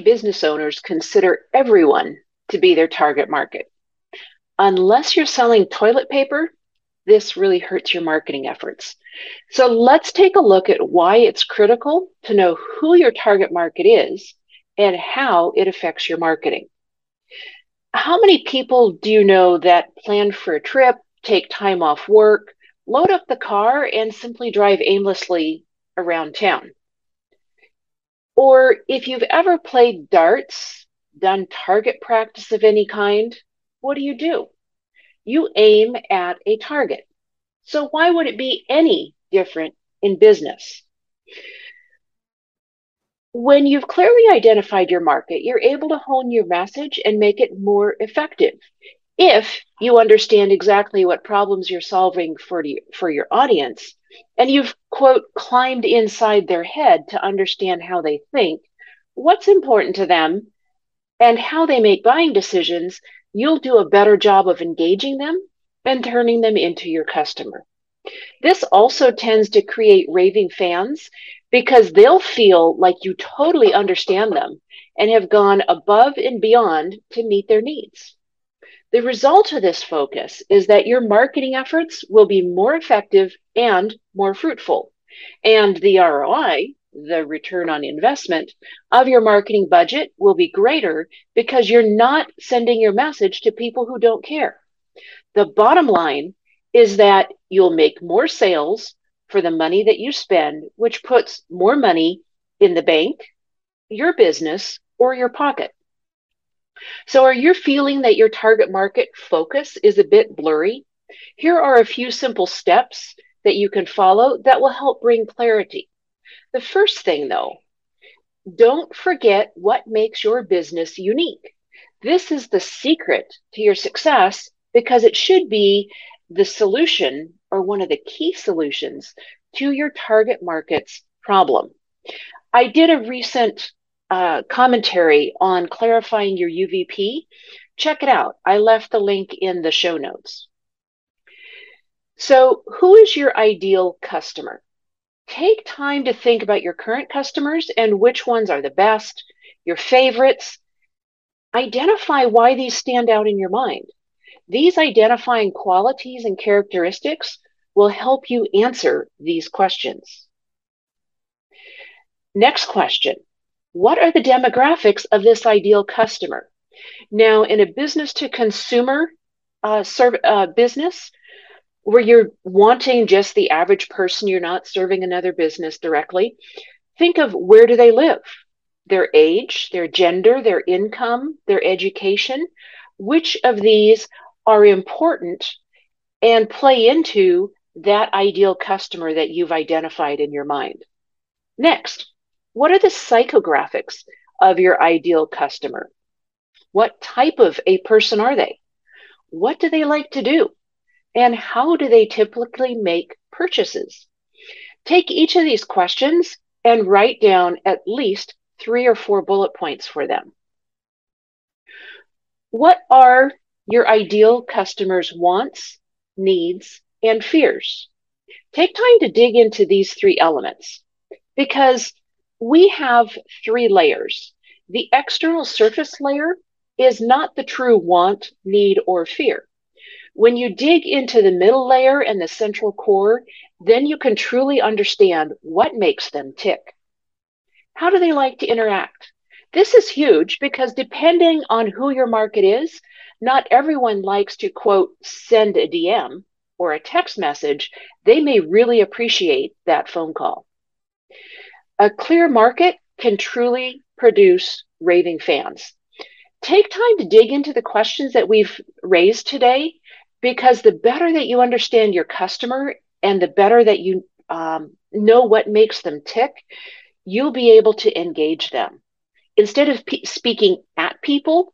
business owners consider everyone to be their target market. Unless you're selling toilet paper, this really hurts your marketing efforts. So let's take a look at why it's critical to know who your target market is and how it affects your marketing. How many people do you know that plan for a trip, take time off work, load up the car, and simply drive aimlessly around town? Or if you've ever played darts, done target practice of any kind, what do you do? You aim at a target. So why would it be any different in business? When you've clearly identified your market, you're able to hone your message and make it more effective. If you understand exactly what problems you're solving for, for your audience, and you've, quote, climbed inside their head to understand how they think, what's important to them, and how they make buying decisions, you'll do a better job of engaging them and turning them into your customer. This also tends to create raving fans because they'll feel like you totally understand them and have gone above and beyond to meet their needs. The result of this focus is that your marketing efforts will be more effective and more fruitful. And the ROI, the return on investment of your marketing budget will be greater because you're not sending your message to people who don't care. The bottom line is that you'll make more sales for the money that you spend, which puts more money in the bank, your business, or your pocket. So, are you feeling that your target market focus is a bit blurry? Here are a few simple steps that you can follow that will help bring clarity. The first thing, though, don't forget what makes your business unique. This is the secret to your success because it should be the solution or one of the key solutions to your target market's problem. I did a recent uh, commentary on clarifying your UVP, check it out. I left the link in the show notes. So, who is your ideal customer? Take time to think about your current customers and which ones are the best, your favorites. Identify why these stand out in your mind. These identifying qualities and characteristics will help you answer these questions. Next question what are the demographics of this ideal customer? Now, in a business to consumer uh, uh, business, where you're wanting just the average person, you're not serving another business directly, think of where do they live? Their age, their gender, their income, their education. Which of these are important and play into that ideal customer that you've identified in your mind? Next, what are the psychographics of your ideal customer? What type of a person are they? What do they like to do? And how do they typically make purchases? Take each of these questions and write down at least three or four bullet points for them. What are your ideal customers' wants, needs, and fears? Take time to dig into these three elements because we have three layers. The external surface layer is not the true want, need, or fear. When you dig into the middle layer and the central core, then you can truly understand what makes them tick. How do they like to interact? This is huge because depending on who your market is, not everyone likes to quote, send a DM or a text message. They may really appreciate that phone call. A clear market can truly produce raving fans. Take time to dig into the questions that we've raised today because the better that you understand your customer and the better that you um, know what makes them tick, you'll be able to engage them. Instead of pe- speaking at people,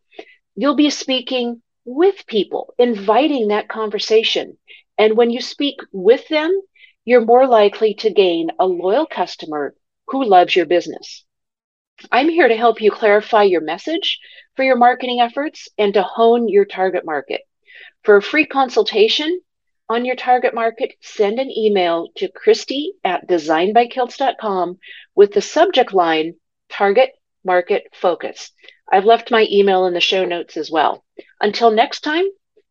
you'll be speaking with people, inviting that conversation. And when you speak with them, you're more likely to gain a loyal customer who loves your business. I'm here to help you clarify your message for your marketing efforts and to hone your target market. For a free consultation on your target market, send an email to Christy at designbykilts.com with the subject line target market focus. I've left my email in the show notes as well. Until next time,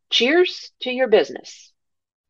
cheers to your business.